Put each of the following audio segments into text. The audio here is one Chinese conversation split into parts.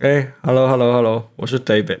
哎，Hello，Hello，Hello，我是 David。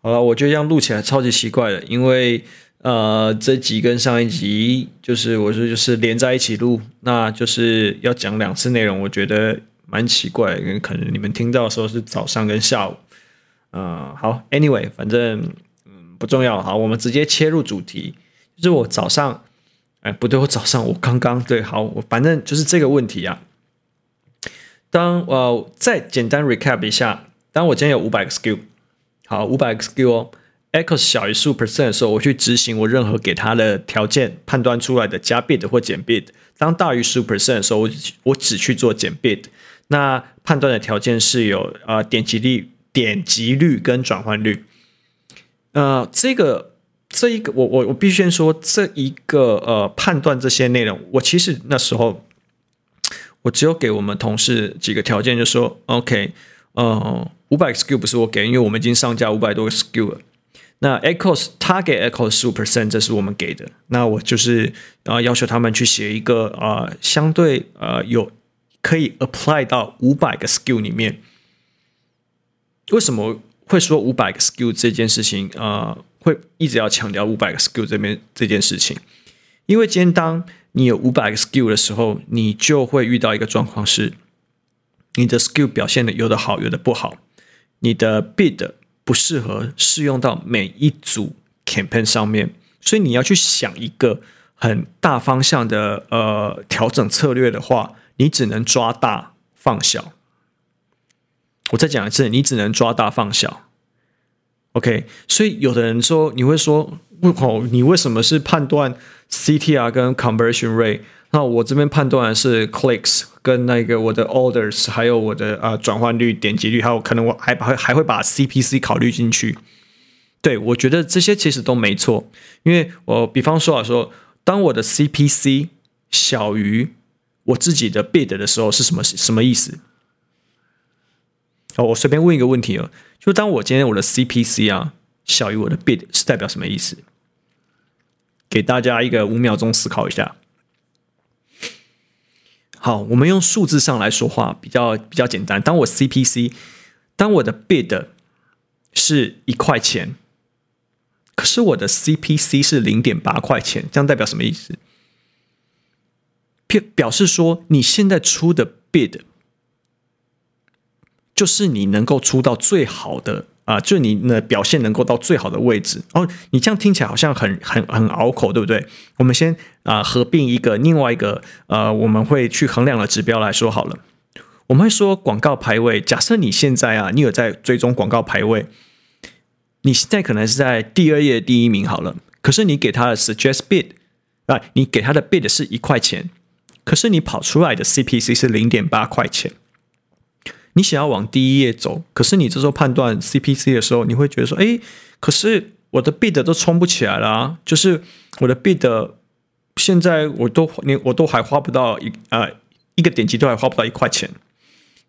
好了，我觉得这样录起来超级奇怪的，因为呃，这集跟上一集就是我说就是连在一起录，那就是要讲两次内容，我觉得蛮奇怪，因为可能你们听到的时候是早上跟下午。嗯、好，Anyway，反正嗯不重要，好，我们直接切入主题，就是我早上，哎，不对，我早上我刚刚对，好，我反正就是这个问题啊。当呃再简单 recap 一下，当我今天有五百个 skill，好，五百个 skill 哦，echo 小于十五 percent 的时候，我去执行我任何给它的条件判断出来的加 bit 或减 bit。当大于十五 percent 的时候，我我只去做减 bit。那判断的条件是有呃点击率、点击率跟转换率。呃，这个这一个我我我必须先说，这一个呃判断这些内容，我其实那时候。我只有给我们同事几个条件，就说 OK，呃，五百个 skill 不是我给，因为我们已经上架五百多个 skill 了。那 Echoes 他给 Echoes 十五 percent，这是我们给的。那我就是呃要求他们去写一个呃相对呃有可以 apply 到五百个 skill 里面。为什么会说五百个 skill 这件事情？呃，会一直要强调五百个 skill 这边这件事情，因为今天当。你有五百个 skill 的时候，你就会遇到一个状况是，你的 skill 表现的有的好，有的不好，你的 bid 不适合适用到每一组 campaign 上面，所以你要去想一个很大方向的呃调整策略的话，你只能抓大放小。我再讲一次，你只能抓大放小。OK，所以有的人说，你会说，哦，你为什么是判断 CTR 跟 conversion rate？那我这边判断的是 clicks 跟那个我的 orders，还有我的呃转换率、点击率，还有可能我还会还会把 CPC 考虑进去。对，我觉得这些其实都没错，因为我比方说啊，说当我的 CPC 小于我自己的 bid 的时候，是什么什么意思？哦，我随便问一个问题哦。就当我今天我的 CPC 啊小于我的 bid 是代表什么意思？给大家一个五秒钟思考一下。好，我们用数字上来说话比较比较简单。当我 CPC，当我的 bid 是一块钱，可是我的 CPC 是零点八块钱，这样代表什么意思？表表示说你现在出的 bid。就是你能够出到最好的啊、就你的表现能够到最好的位置。哦，你这样听起来好像很很很拗口，对不对？我们先啊、合并一个另外一个呃我们会去衡量的指标来说好了。我们会说广告排位。假设你现在啊，你有在追踪广告排位，你现在可能是在第二页第一名好了。可是你给他的 suggest bid 啊，你给他的 bid 是一块钱，可是你跑出来的 CPC 是零点八块钱。你想要往第一页走，可是你这时候判断 CPC 的时候，你会觉得说：“哎，可是我的 bid 都冲不起来了啊，就是我的 bid 现在我都连我都还花不到一呃一个点击都还花不到一块钱，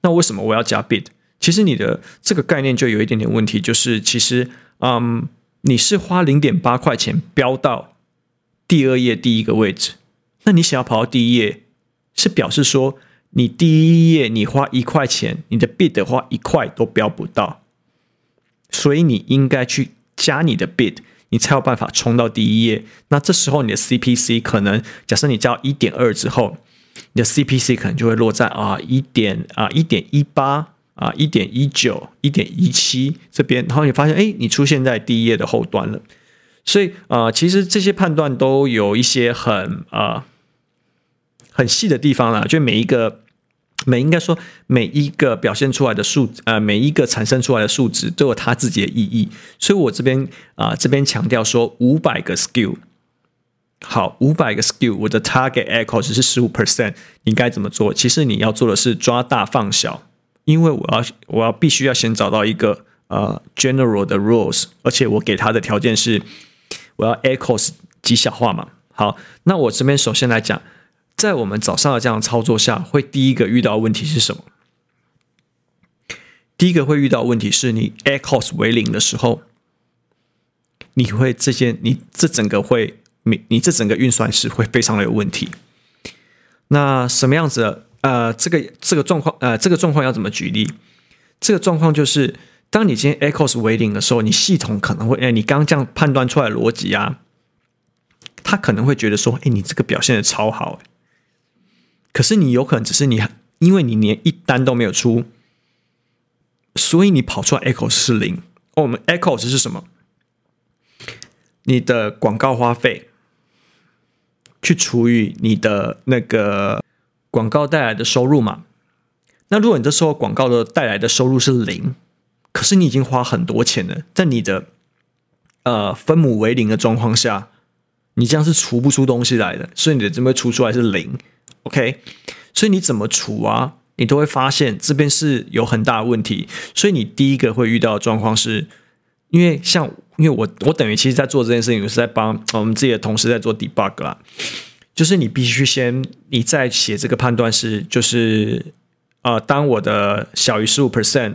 那为什么我要加 bid？其实你的这个概念就有一点点问题，就是其实嗯，你是花零点八块钱飙到第二页第一个位置，那你想要跑到第一页，是表示说。你第一页你花一块钱，你的 bid 的话一块都标不到，所以你应该去加你的 bid，你才有办法冲到第一页。那这时候你的 CPC 可能，假设你加一点二之后，你的 CPC 可能就会落在啊一点啊一点一八啊一点一九一点一七这边，然后你发现哎，你出现在第一页的后端了。所以啊，其实这些判断都有一些很啊。很细的地方啦，就每一个，每应该说每一个表现出来的数，呃，每一个产生出来的数值都有它自己的意义。所以我这边啊、这边强调说五百个 skill，好，五百个 skill，我的 target echo 只是十五 percent，你该怎么做？其实你要做的是抓大放小，因为我要我要必须要先找到一个呃 general 的 rules，而且我给他的条件是我要 echoes 极小化嘛。好，那我这边首先来讲。在我们早上的这样操作下，会第一个遇到问题是什么？第一个会遇到问题是你 Echos 为零的时候，你会这些你这整个会你你这整个运算是会非常的有问题。那什么样子的？呃，这个这个状况呃，这个状况要怎么举例？这个状况就是，当你今天 Echos 为零的时候，你系统可能会，哎，你刚这样判断出来逻辑啊，他可能会觉得说，哎，你这个表现的超好，可是你有可能只是你，因为你连一单都没有出，所以你跑出来 echo 是零。我们 echo 是什么？你的广告花费去除以你的那个广告带来的收入嘛？那如果你这时候广告的带来的收入是零，可是你已经花很多钱了，在你的呃分母为零的状况下，你这样是除不出东西来的，所以你的这边除出来是零，OK？所以你怎么除啊？你都会发现这边是有很大的问题。所以你第一个会遇到的状况是，因为像因为我我等于其实在做这件事情，我是在帮我们自己的同事在做 debug 啦，就是你必须先你在写这个判断是就是。呃，当我的小于十五 percent，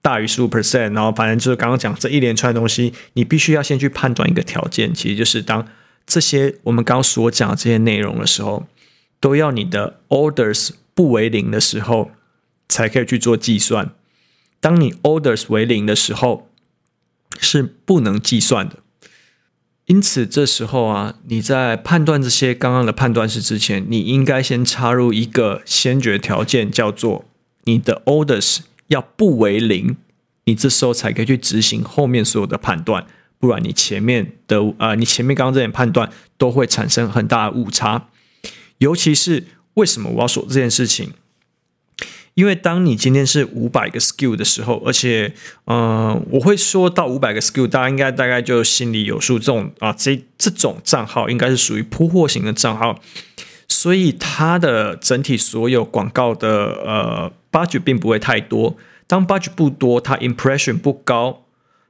大于十五 percent，然后反正就是刚刚讲这一连串的东西，你必须要先去判断一个条件，其实就是当这些我们刚刚所讲的这些内容的时候，都要你的 orders 不为零的时候，才可以去做计算。当你 orders 为零的时候，是不能计算的。因此，这时候啊，你在判断这些刚刚的判断式之前，你应该先插入一个先决条件，叫做你的 orders 要不为零，你这时候才可以去执行后面所有的判断，不然你前面的呃，你前面刚刚这点判断都会产生很大的误差。尤其是为什么我要说这件事情？因为当你今天是五百个 SKU 的时候，而且，嗯、呃，我会说到五百个 SKU，大家应该大概就心里有数。这种啊，这这种账号应该是属于铺货型的账号，所以它的整体所有广告的呃 budget 并不会太多。当 budget 不多，它 impression 不高，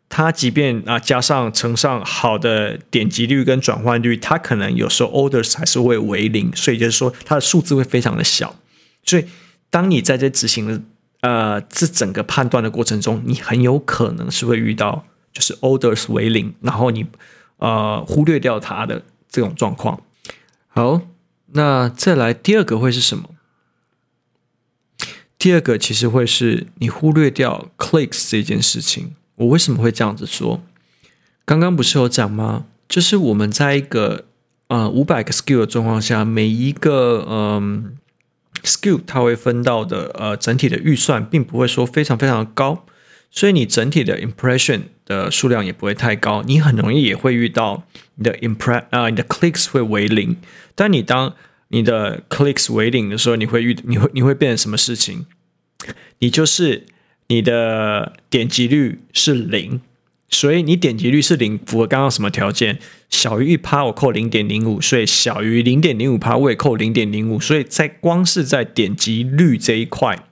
它即便啊加上乘上好的点击率跟转换率，它可能有时候 orders 还是会为零，所以就是说它的数字会非常的小，所以。当你在这执行的呃这整个判断的过程中，你很有可能是会遇到就是 orders 为零，然后你呃忽略掉它的这种状况。好，那再来第二个会是什么？第二个其实会是你忽略掉 clicks 这件事情。我为什么会这样子说？刚刚不是有讲吗？就是我们在一个呃五百个 skill 的状况下，每一个嗯。skill 它会分到的呃整体的预算并不会说非常非常的高，所以你整体的 impression 的数量也不会太高，你很容易也会遇到你的 impress 啊、你的 clicks 会为零，但你当你的 clicks 为零的时候，你会遇你会你会变成什么事情？你就是你的点击率是零。所以你点击率是零，符合刚刚什么条件？小于一趴，我扣零点零五；所以小于零点零五趴，我也扣零点零五。所以在光是在点击率这一块，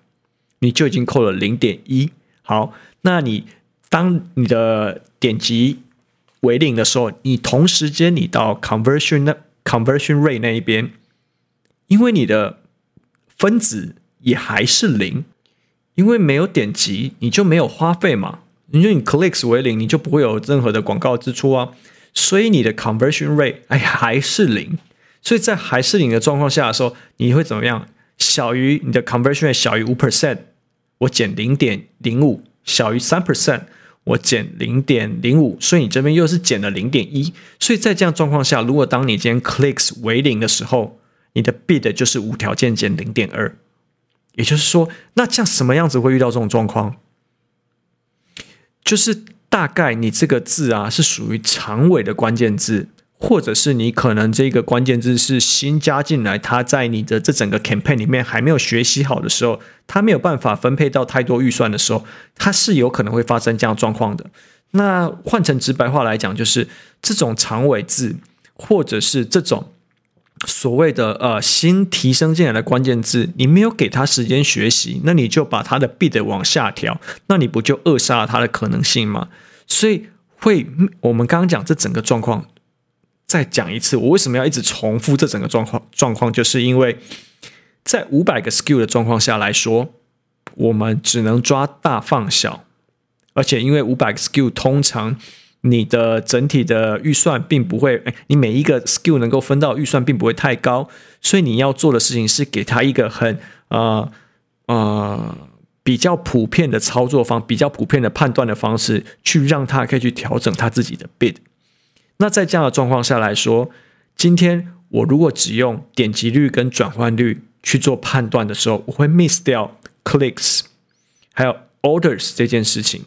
你就已经扣了零点一。好，那你当你的点击为零的时候，你同时间你到 conversion 那 conversion rate 那一边，因为你的分子也还是零，因为没有点击，你就没有花费嘛。因为你 clicks 为零，你就不会有任何的广告支出啊，所以你的 conversion rate 哎还是零，所以在还是零的状况下的时候，你会怎么样？小于你的 conversion rate 小于五 percent，我减零点零五；小于三 percent，我减零点零五。所以你这边又是减了零点一。所以在这样状况下，如果当你今天 clicks 为零的时候，你的 bid 就是无条件减零点二。也就是说，那这样什么样子会遇到这种状况？就是大概你这个字啊是属于长尾的关键字，或者是你可能这个关键字是新加进来，它在你的这整个 campaign 里面还没有学习好的时候，它没有办法分配到太多预算的时候，它是有可能会发生这样状况的。那换成直白话来讲，就是这种长尾字，或者是这种。所谓的呃新提升进来的关键字，你没有给他时间学习，那你就把他的 bid 往下调，那你不就扼杀了他的可能性吗？所以会我们刚刚讲这整个状况，再讲一次，我为什么要一直重复这整个状况？状况就是因为在五百个 skill 的状况下来说，我们只能抓大放小，而且因为五百个 skill 通常。你的整体的预算并不会，哎，你每一个 skill 能够分到预算并不会太高，所以你要做的事情是给他一个很呃呃比较普遍的操作方，比较普遍的判断的方式，去让他可以去调整他自己的 bid。那在这样的状况下来说，今天我如果只用点击率跟转换率去做判断的时候，我会 miss 掉 clicks，还有 orders 这件事情。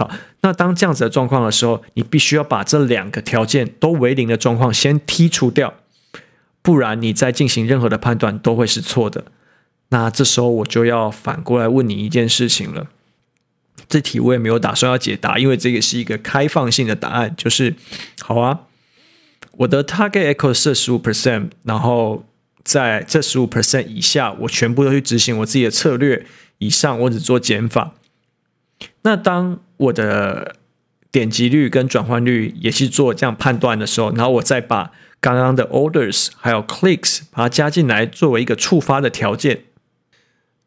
好，那当这样子的状况的时候，你必须要把这两个条件都为零的状况先剔除掉，不然你再进行任何的判断都会是错的。那这时候我就要反过来问你一件事情了。这题我也没有打算要解答，因为这个是一个开放性的答案，就是好啊，我的 target echo 是十五 percent，然后在这十五 percent 以下，我全部都去执行我自己的策略，以上我只做减法。那当我的点击率跟转换率也去做这样判断的时候，然后我再把刚刚的 orders 还有 clicks 把它加进来，作为一个触发的条件，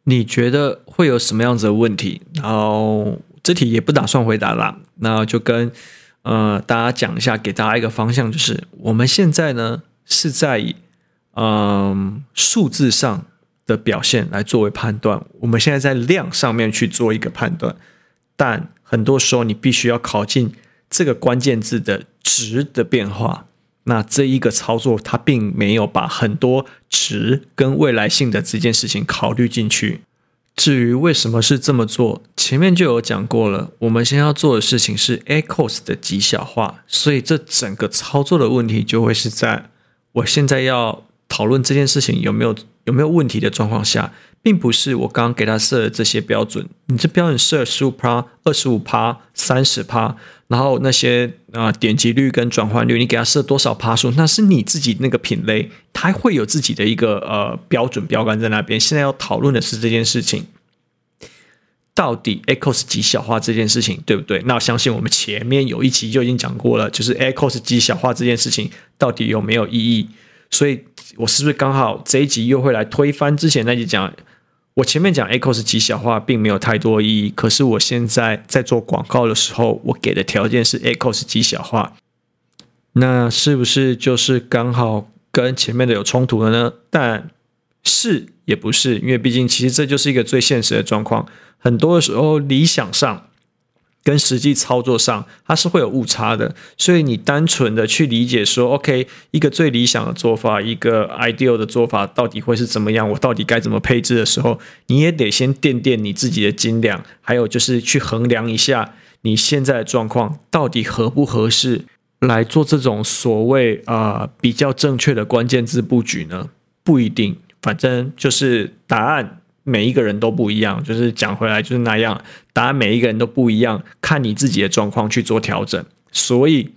你觉得会有什么样子的问题？然后这题也不打算回答啦，那就跟呃大家讲一下，给大家一个方向，就是我们现在呢是在以嗯、数字上的表现来作为判断，我们现在在量上面去做一个判断。但很多时候，你必须要考进这个关键字的值的变化。那这一个操作，它并没有把很多值跟未来性的这件事情考虑进去。至于为什么是这么做，前面就有讲过了。我们先要做的事情是 ACoS 的极小化，所以这整个操作的问题就会是在我现在要讨论这件事情有没有有没有问题的状况下。并不是我刚刚给他设的这些标准，你这标准设十五趴、二十五趴、三十趴，然后那些啊、点击率跟转换率，你给他设多少趴数，那是你自己那个品类，它会有自己的一个呃标准标杆在那边。现在要讨论的是这件事情，到底 echo 是极小化这件事情对不对？那我相信我们前面有一期就已经讲过了，就是 echo 是极小化这件事情到底有没有意义？所以我是不是刚好这一集又会来推翻之前那集讲？我前面讲 ACoS 极小化并没有太多意义，可是我现在在做广告的时候，我给的条件是 ACoS 极小化，那是不是就是刚好跟前面的有冲突了呢？但是也不是，因为毕竟其实这就是一个最现实的状况，很多的时候理想上。跟实际操作上，它是会有误差的，所以你单纯的去理解说，OK，一个最理想的做法，一个 ideal 的做法，到底会是怎么样？我到底该怎么配置的时候，你也得先掂掂你自己的斤两，还有就是去衡量一下你现在的状况到底合不合适来做这种所谓啊、比较正确的关键字布局呢？不一定，反正就是答案。每一个人都不一样，就是讲回来就是那样，答案每一个人都不一样，看你自己的状况去做调整。所以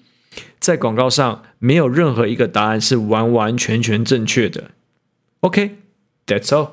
在广告上，没有任何一个答案是完完全全正确的。OK，that's all。